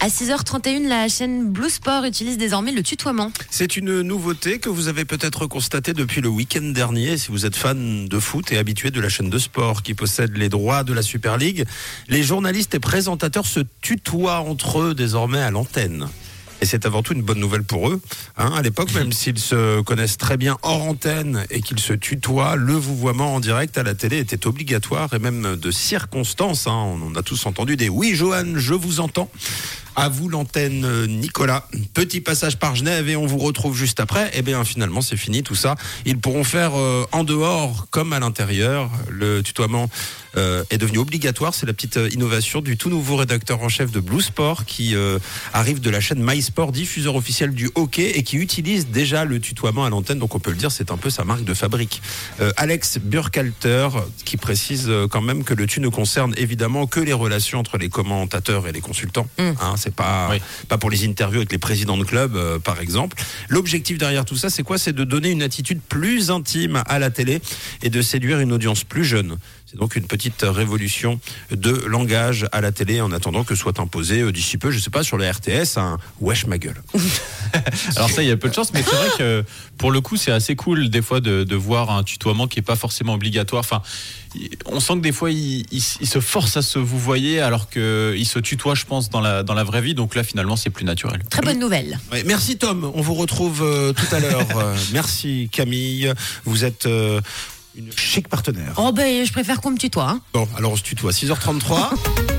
À 6h31, la chaîne Blue Sport utilise désormais le tutoiement. C'est une nouveauté que vous avez peut-être constatée depuis le week-end dernier. Si vous êtes fan de foot et habitué de la chaîne de sport qui possède les droits de la Super League, les journalistes et présentateurs se tutoient entre eux désormais à l'antenne. Et c'est avant tout une bonne nouvelle pour eux. Hein, à l'époque, même s'ils se connaissent très bien hors antenne et qu'ils se tutoient, le vouvoiement en direct à la télé était obligatoire et même de circonstance. Hein. On a tous entendu des oui, Johan, je vous entends. À vous l'antenne, euh, Nicolas. Petit passage par Genève et on vous retrouve juste après. Eh bien, finalement, c'est fini tout ça. Ils pourront faire euh, en dehors comme à l'intérieur. Le tutoiement euh, est devenu obligatoire. C'est la petite innovation du tout nouveau rédacteur en chef de Blue Sport qui arrive de la chaîne MySport, diffuseur officiel du hockey et qui utilise déjà le tutoiement à l'antenne. Donc, on peut le dire, c'est un peu sa marque de fabrique. Alex Burkhalter qui précise quand même que le tu ne concerne évidemment que les relations entre les commentateurs et les consultants. Mm. Hein, c'est pas pas pour les interviews avec les présidents de club, euh, par exemple. L'objectif derrière tout ça, c'est quoi? C'est de donner une attitude plus intime à la télé et de séduire une audience plus jeune. C'est donc une petite révolution de langage à la télé en attendant que soit imposé euh, d'ici peu, je sais pas, sur le RTS, un wesh ma gueule. Alors ça, il y a peu de chance, mais c'est vrai que pour le coup, c'est assez cool des fois de, de, voir un tutoiement qui est pas forcément obligatoire. Enfin, on sent que des fois, il, il, se force à se vous voyez alors qu'il se tutoie, je pense, dans la, dans la vraie vie. Donc là, finalement, c'est plus naturel. Très bonne nouvelle. Ouais, merci Tom, on vous retrouve euh, tout à l'heure. Euh, merci Camille, vous êtes... Euh, une chic partenaire. Oh ben je préfère qu'on me tutoie. Hein. Bon, alors on se tutoie. 6h33.